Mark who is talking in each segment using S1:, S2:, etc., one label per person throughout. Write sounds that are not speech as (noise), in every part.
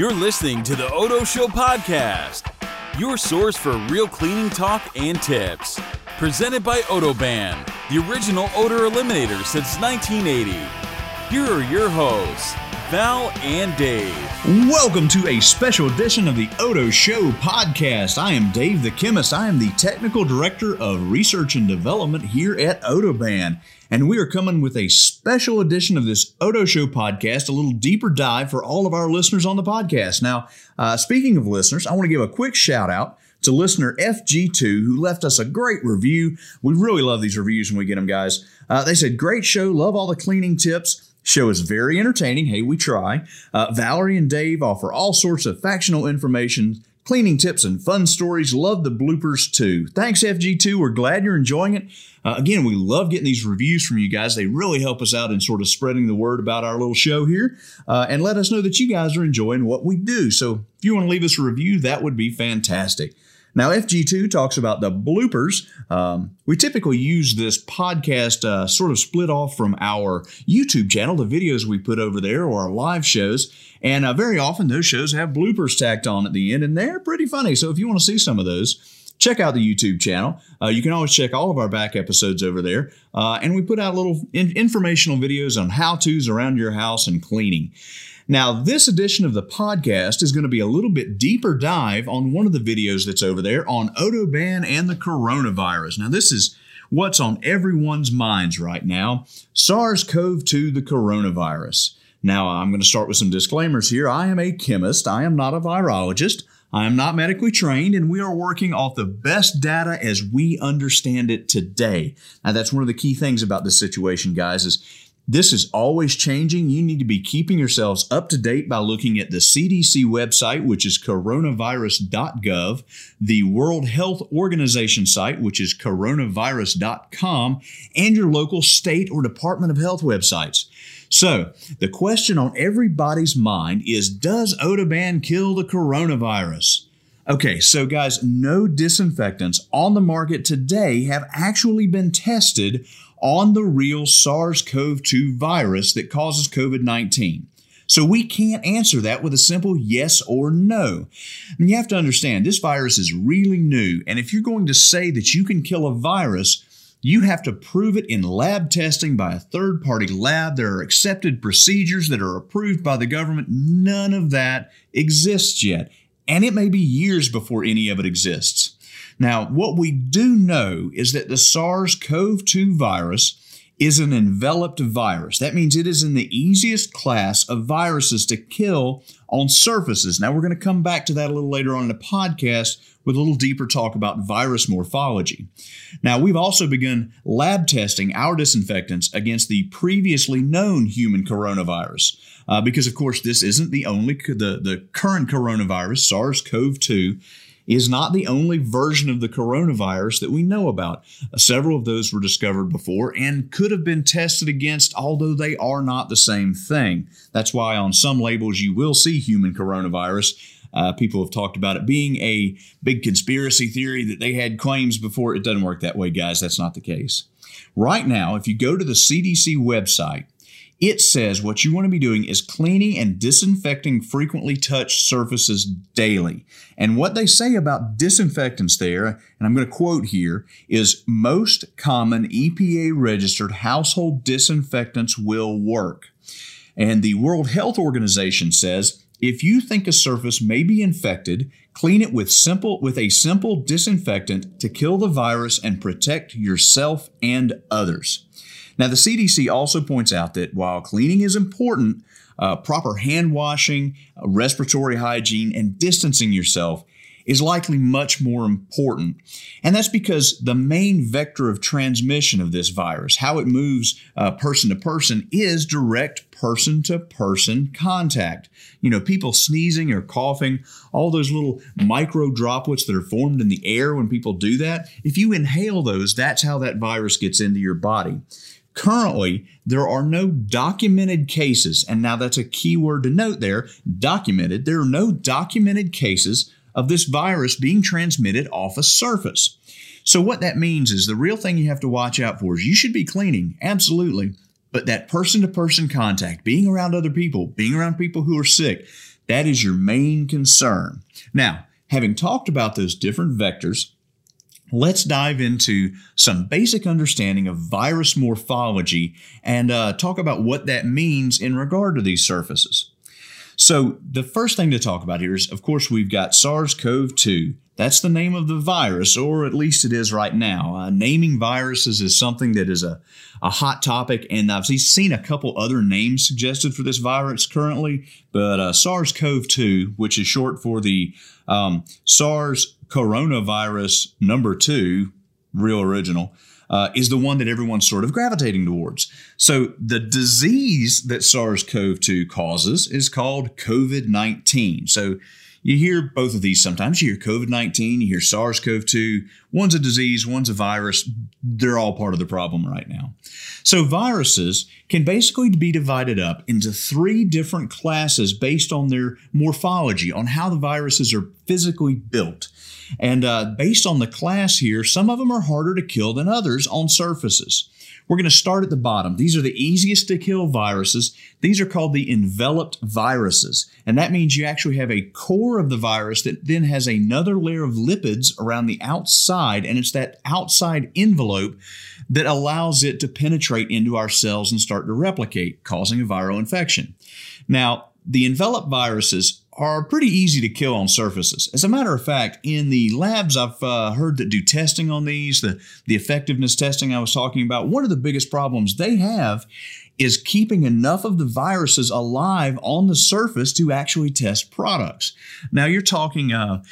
S1: You're listening to the Odo Show podcast, your source for real cleaning talk and tips. Presented by Odoban, the original odor eliminator since 1980. Here are your hosts, Val and Dave.
S2: Welcome to a special edition of the Odo Show podcast. I am Dave the Chemist. I am the Technical Director of Research and Development here at Odoban. And we are coming with a special edition of this Odo Show podcast, a little deeper dive for all of our listeners on the podcast. Now, uh, speaking of listeners, I want to give a quick shout out to listener FG2 who left us a great review. We really love these reviews when we get them, guys. Uh, they said, Great show, love all the cleaning tips. Show is very entertaining. Hey, we try. Uh, Valerie and Dave offer all sorts of factional information cleaning tips and fun stories. Love the bloopers too. Thanks, FG2. We're glad you're enjoying it. Uh, again, we love getting these reviews from you guys. They really help us out in sort of spreading the word about our little show here uh, and let us know that you guys are enjoying what we do. So if you want to leave us a review, that would be fantastic. Now, FG2 talks about the bloopers. Um, we typically use this podcast uh, sort of split off from our YouTube channel, the videos we put over there, or our live shows. And uh, very often those shows have bloopers tacked on at the end, and they're pretty funny. So if you want to see some of those, check out the YouTube channel. Uh, you can always check all of our back episodes over there. Uh, and we put out little in- informational videos on how to's around your house and cleaning. Now, this edition of the podcast is going to be a little bit deeper dive on one of the videos that's over there on Odoban and the coronavirus. Now, this is what's on everyone's minds right now SARS CoV 2, the coronavirus. Now, I'm going to start with some disclaimers here. I am a chemist, I am not a virologist. I am not medically trained, and we are working off the best data as we understand it today. Now, that's one of the key things about this situation, guys, is this is always changing. You need to be keeping yourselves up to date by looking at the CDC website, which is coronavirus.gov, the World Health Organization site, which is coronavirus.com, and your local state or Department of Health websites. So, the question on everybody's mind is Does Odoban kill the coronavirus? Okay, so guys, no disinfectants on the market today have actually been tested on the real SARS CoV 2 virus that causes COVID 19. So we can't answer that with a simple yes or no. And you have to understand this virus is really new. And if you're going to say that you can kill a virus, you have to prove it in lab testing by a third party lab. There are accepted procedures that are approved by the government. None of that exists yet. And it may be years before any of it exists. Now, what we do know is that the SARS CoV 2 virus is an enveloped virus. That means it is in the easiest class of viruses to kill on surfaces. Now, we're going to come back to that a little later on in the podcast with a little deeper talk about virus morphology. Now, we've also begun lab testing our disinfectants against the previously known human coronavirus. Uh, because, of course, this isn't the only, the, the current coronavirus, SARS CoV 2, is not the only version of the coronavirus that we know about. Uh, several of those were discovered before and could have been tested against, although they are not the same thing. That's why on some labels you will see human coronavirus. Uh, people have talked about it being a big conspiracy theory that they had claims before. It doesn't work that way, guys. That's not the case. Right now, if you go to the CDC website, it says what you want to be doing is cleaning and disinfecting frequently touched surfaces daily. And what they say about disinfectants there, and I'm going to quote here, is most common EPA registered household disinfectants will work. And the World Health Organization says if you think a surface may be infected, clean it with simple with a simple disinfectant to kill the virus and protect yourself and others. Now, the CDC also points out that while cleaning is important, uh, proper hand washing, uh, respiratory hygiene, and distancing yourself is likely much more important. And that's because the main vector of transmission of this virus, how it moves uh, person to person, is direct person to person contact. You know, people sneezing or coughing, all those little micro droplets that are formed in the air when people do that, if you inhale those, that's how that virus gets into your body. Currently, there are no documented cases, and now that's a key word to note there documented. There are no documented cases of this virus being transmitted off a surface. So, what that means is the real thing you have to watch out for is you should be cleaning, absolutely, but that person to person contact, being around other people, being around people who are sick, That is your main concern. Now, having talked about those different vectors, let's dive into some basic understanding of virus morphology and uh, talk about what that means in regard to these surfaces. So, the first thing to talk about here is, of course, we've got SARS CoV 2. That's the name of the virus, or at least it is right now. Uh, naming viruses is something that is a, a hot topic, and I've seen a couple other names suggested for this virus currently. But uh, SARS CoV 2, which is short for the um, SARS coronavirus number two, real original, uh, is the one that everyone's sort of gravitating towards. So the disease that SARS CoV 2 causes is called COVID 19. So you hear both of these sometimes. You hear COVID 19, you hear SARS CoV 2. One's a disease, one's a virus. They're all part of the problem right now. So, viruses can basically be divided up into three different classes based on their morphology, on how the viruses are physically built. And uh, based on the class here, some of them are harder to kill than others on surfaces. We're going to start at the bottom. These are the easiest to kill viruses. These are called the enveloped viruses. And that means you actually have a core of the virus that then has another layer of lipids around the outside. And it's that outside envelope that allows it to penetrate into our cells and start to replicate, causing a viral infection. Now, the enveloped viruses are pretty easy to kill on surfaces. As a matter of fact, in the labs I've uh, heard that do testing on these, the, the effectiveness testing I was talking about, one of the biggest problems they have is keeping enough of the viruses alive on the surface to actually test products. Now, you're talking uh,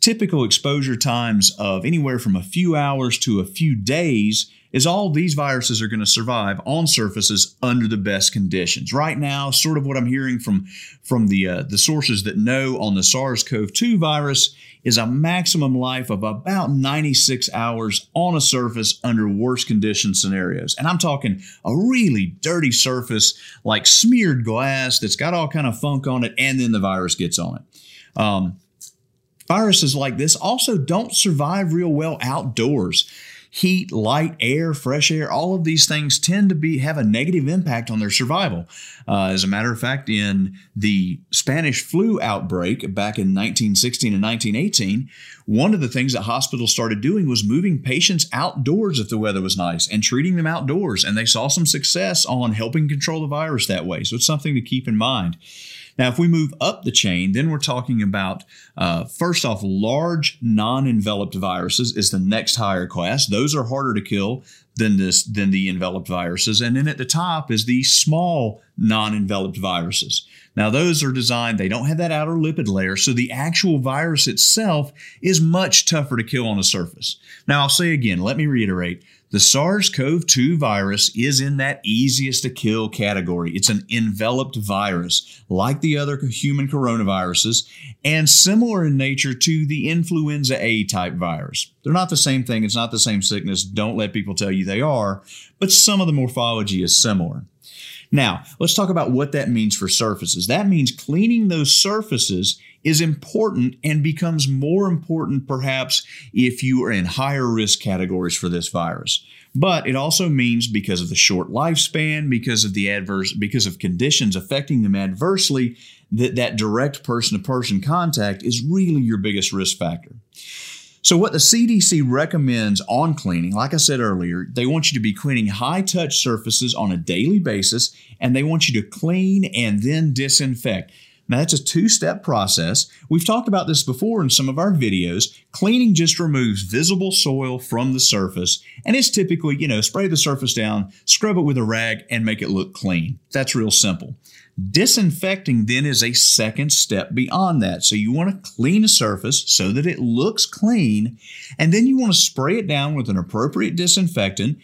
S2: typical exposure times of anywhere from a few hours to a few days is all these viruses are going to survive on surfaces under the best conditions. Right now, sort of what I'm hearing from from the uh, the sources that know on the SARS-CoV-2 virus is a maximum life of about 96 hours on a surface under worst condition scenarios. And I'm talking a really dirty surface like smeared glass that's got all kind of funk on it and then the virus gets on it. Um, viruses like this also don't survive real well outdoors heat, light, air, fresh air, all of these things tend to be have a negative impact on their survival. Uh, as a matter of fact, in the Spanish flu outbreak back in 1916 and 1918, one of the things that hospitals started doing was moving patients outdoors if the weather was nice and treating them outdoors. And they saw some success on helping control the virus that way. So it's something to keep in mind. Now, if we move up the chain, then we're talking about uh, first off, large non enveloped viruses is the next higher class. Those are harder to kill than this than the enveloped viruses. And then at the top is the small non-enveloped viruses. Now those are designed, they don't have that outer lipid layer, so the actual virus itself is much tougher to kill on a surface. Now I'll say again, let me reiterate, the SARS CoV 2 virus is in that easiest to kill category. It's an enveloped virus, like the other human coronaviruses, and similar in nature to the influenza A type virus. They're not the same thing, it's not the same sickness. Don't let people tell you they are, but some of the morphology is similar. Now, let's talk about what that means for surfaces. That means cleaning those surfaces is important and becomes more important perhaps if you are in higher risk categories for this virus. But it also means because of the short lifespan, because of the adverse, because of conditions affecting them adversely, that that direct person to person contact is really your biggest risk factor. So, what the CDC recommends on cleaning, like I said earlier, they want you to be cleaning high touch surfaces on a daily basis, and they want you to clean and then disinfect. Now, that's a two step process. We've talked about this before in some of our videos. Cleaning just removes visible soil from the surface, and it's typically, you know, spray the surface down, scrub it with a rag, and make it look clean. That's real simple. Disinfecting then is a second step beyond that. So you want to clean a surface so that it looks clean, and then you want to spray it down with an appropriate disinfectant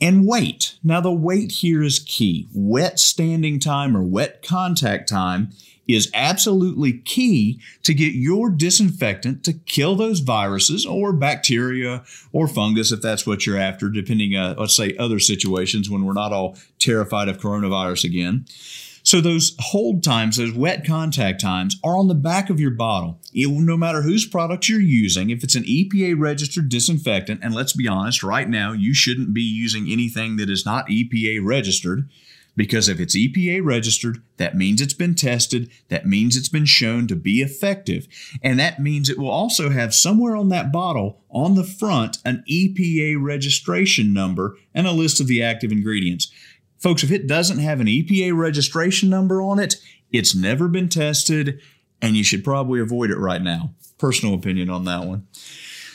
S2: and wait. Now, the wait here is key. Wet standing time or wet contact time is absolutely key to get your disinfectant to kill those viruses or bacteria or fungus if that's what you're after, depending, uh, let's say, other situations when we're not all terrified of coronavirus again. So those hold times, those wet contact times, are on the back of your bottle. It, no matter whose product you're using, if it's an EPA registered disinfectant, and let's be honest, right now you shouldn't be using anything that is not EPA registered because if it's EPA registered, that means it's been tested, that means it's been shown to be effective, and that means it will also have somewhere on that bottle on the front an EPA registration number and a list of the active ingredients. Folks, if it doesn't have an EPA registration number on it, it's never been tested, and you should probably avoid it right now. Personal opinion on that one.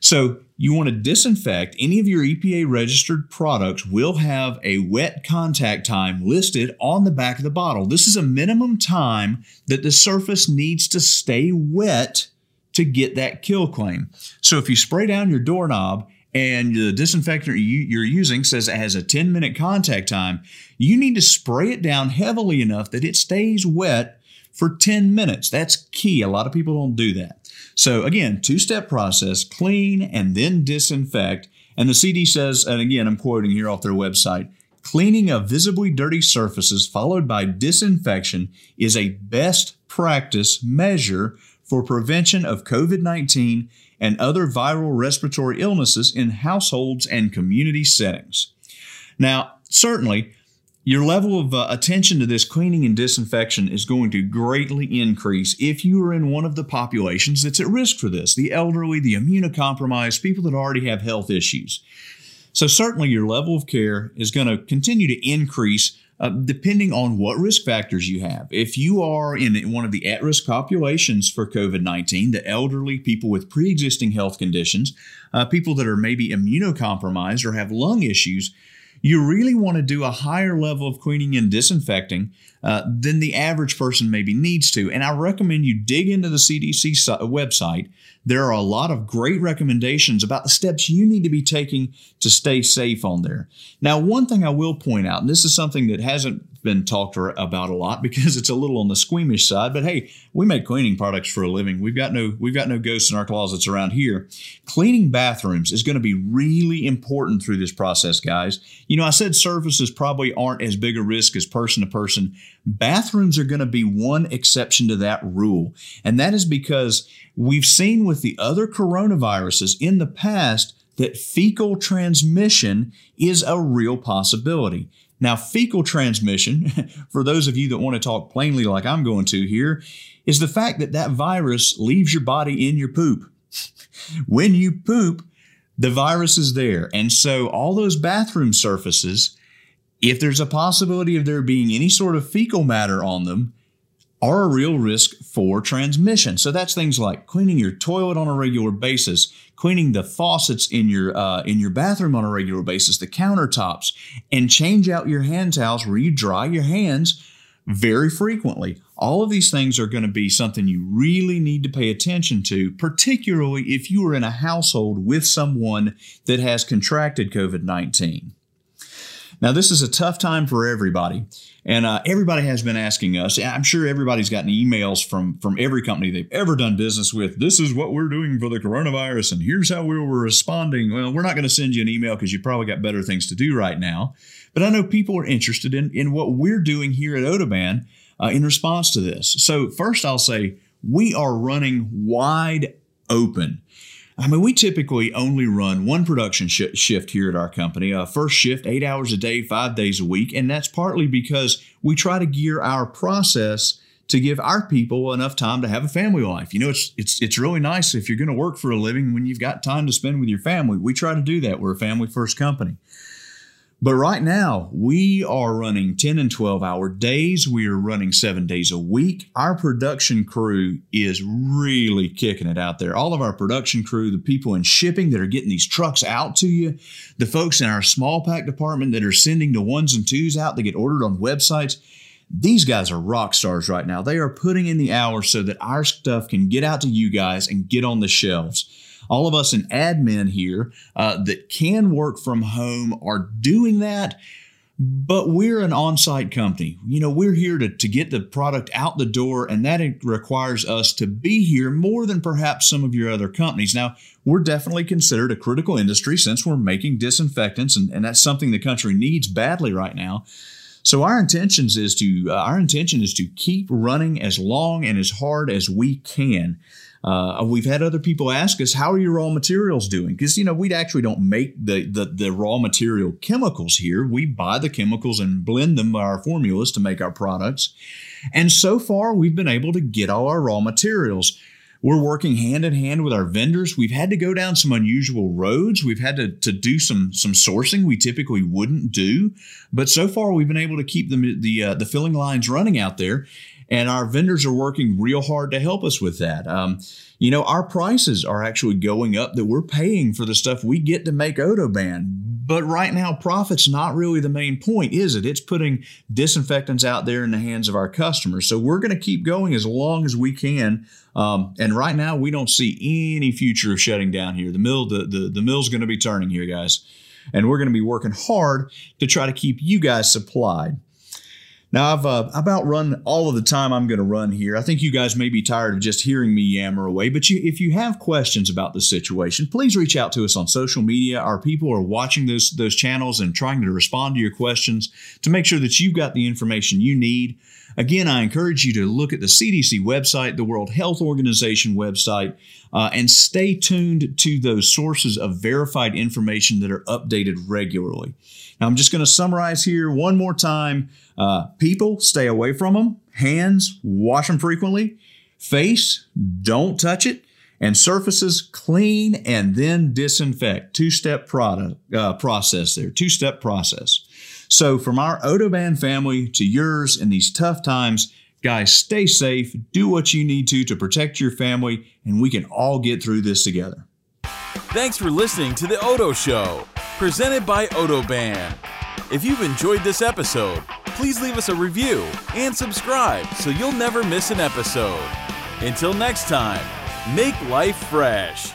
S2: So, you want to disinfect any of your EPA registered products will have a wet contact time listed on the back of the bottle. This is a minimum time that the surface needs to stay wet to get that kill claim. So if you spray down your doorknob and the disinfectant you're using says it has a 10 minute contact time, you need to spray it down heavily enough that it stays wet for 10 minutes. That's key. A lot of people don't do that. So again, two-step process, clean and then disinfect. And the CD says, and again, I'm quoting here off their website, cleaning of visibly dirty surfaces followed by disinfection is a best practice measure for prevention of COVID-19 and other viral respiratory illnesses in households and community settings. Now, certainly, your level of uh, attention to this cleaning and disinfection is going to greatly increase if you are in one of the populations that's at risk for this the elderly, the immunocompromised, people that already have health issues. So, certainly, your level of care is going to continue to increase uh, depending on what risk factors you have. If you are in one of the at risk populations for COVID 19, the elderly, people with pre existing health conditions, uh, people that are maybe immunocompromised or have lung issues, you really want to do a higher level of cleaning and disinfecting uh, than the average person maybe needs to. And I recommend you dig into the CDC website. There are a lot of great recommendations about the steps you need to be taking to stay safe on there. Now, one thing I will point out, and this is something that hasn't been talked about a lot (laughs) because it's a little on the squeamish side. But hey, we make cleaning products for a living. We've got no we've got no ghosts in our closets around here. Cleaning bathrooms is going to be really important through this process, guys. You know, I said surfaces probably aren't as big a risk as person to person. Bathrooms are going to be one exception to that rule, and that is because we've seen with the other coronaviruses in the past that fecal transmission is a real possibility. Now, fecal transmission, (laughs) for those of you that want to talk plainly like I'm going to here, is the fact that that virus leaves your body in your poop. (laughs) when you poop, the virus is there. And so all those bathroom surfaces, if there's a possibility of there being any sort of fecal matter on them, are a real risk for transmission. So that's things like cleaning your toilet on a regular basis, cleaning the faucets in your uh, in your bathroom on a regular basis, the countertops, and change out your hand towels where you dry your hands very frequently. All of these things are going to be something you really need to pay attention to, particularly if you are in a household with someone that has contracted COVID 19. Now, this is a tough time for everybody. And uh, everybody has been asking us. I'm sure everybody's gotten emails from from every company they've ever done business with. This is what we're doing for the coronavirus, and here's how we were responding. Well, we're not going to send you an email because you probably got better things to do right now. But I know people are interested in in what we're doing here at Odoban uh, in response to this. So first, I'll say we are running wide open. I mean, we typically only run one production sh- shift here at our company. Uh, first shift, eight hours a day, five days a week. And that's partly because we try to gear our process to give our people enough time to have a family life. You know, it's it's it's really nice if you're going to work for a living when you've got time to spend with your family. We try to do that. We're a family first company. But right now, we are running 10 and 12 hour days. We are running seven days a week. Our production crew is really kicking it out there. All of our production crew, the people in shipping that are getting these trucks out to you, the folks in our small pack department that are sending the ones and twos out that get ordered on websites. These guys are rock stars right now. They are putting in the hours so that our stuff can get out to you guys and get on the shelves all of us in admin here uh, that can work from home are doing that. But we're an on site company. You know, we're here to, to get the product out the door, and that requires us to be here more than perhaps some of your other companies. Now, we're definitely considered a critical industry since we're making disinfectants, and, and that's something the country needs badly right now. So our intentions is to uh, our intention is to keep running as long and as hard as we can. Uh, we've had other people ask us, "How are your raw materials doing?" Because you know we actually don't make the, the the raw material chemicals here. We buy the chemicals and blend them by our formulas to make our products. And so far, we've been able to get all our raw materials. We're working hand in hand with our vendors. We've had to go down some unusual roads. We've had to, to do some some sourcing we typically wouldn't do, but so far we've been able to keep the the uh, the filling lines running out there and our vendors are working real hard to help us with that. Um, you know, our prices are actually going up that we're paying for the stuff we get to make Odoban. But right now, profit's not really the main point, is it? It's putting disinfectants out there in the hands of our customers. So we're going to keep going as long as we can. Um, and right now, we don't see any future of shutting down here. The mill, the the, the mill's going to be turning here, guys, and we're going to be working hard to try to keep you guys supplied. Now, I've uh, about run all of the time I'm going to run here. I think you guys may be tired of just hearing me yammer away, but you, if you have questions about the situation, please reach out to us on social media. Our people are watching those, those channels and trying to respond to your questions to make sure that you've got the information you need. Again, I encourage you to look at the CDC website, the World Health Organization website, uh, and stay tuned to those sources of verified information that are updated regularly. Now, I'm just going to summarize here one more time. Uh, people, stay away from them. Hands, wash them frequently. Face, don't touch it. And surfaces, clean and then disinfect. Two step product uh, process there. Two step process. So, from our Odoban family to yours in these tough times, guys, stay safe, do what you need to to protect your family, and we can all get through this together.
S1: Thanks for listening to The Odo Show, presented by Odoban. If you've enjoyed this episode, please leave us a review and subscribe so you'll never miss an episode. Until next time, make life fresh.